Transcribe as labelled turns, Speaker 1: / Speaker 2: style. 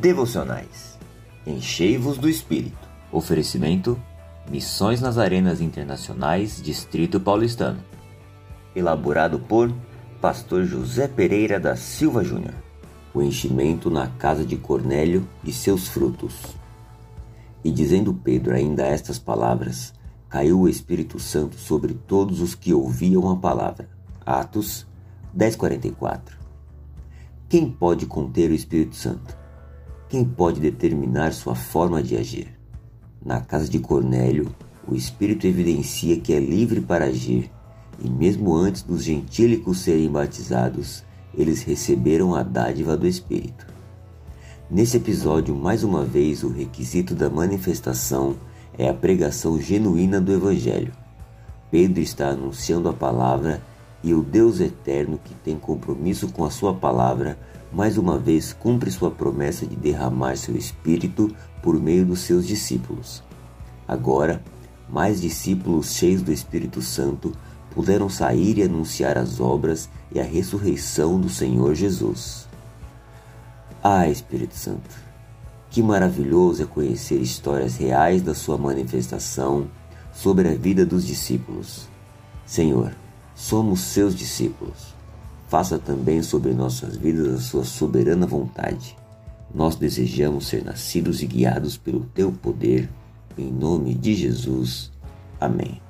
Speaker 1: devocionais. Enchei-vos do Espírito. Oferecimento: Missões nas Arenas Internacionais, Distrito Paulistano. Elaborado por Pastor José Pereira da Silva Júnior. O enchimento na casa de Cornélio e seus frutos. E dizendo Pedro ainda estas palavras, caiu o Espírito Santo sobre todos os que ouviam a palavra. Atos 10:44. Quem pode conter o Espírito Santo? Quem pode determinar sua forma de agir? Na casa de Cornélio, o Espírito evidencia que é livre para agir, e mesmo antes dos gentílicos serem batizados, eles receberam a dádiva do Espírito. Nesse episódio, mais uma vez, o requisito da manifestação é a pregação genuína do Evangelho. Pedro está anunciando a palavra e o Deus eterno, que tem compromisso com a sua palavra, mais uma vez cumpre sua promessa de derramar seu espírito por meio dos seus discípulos. Agora, mais discípulos cheios do Espírito Santo puderam sair e anunciar as obras e a ressurreição do Senhor Jesus. Ah, Espírito Santo, que maravilhoso é conhecer histórias reais da sua manifestação sobre a vida dos discípulos. Senhor, somos seus discípulos faça também sobre nossas vidas a sua soberana vontade. Nós desejamos ser nascidos e guiados pelo teu poder, em nome de Jesus. Amém.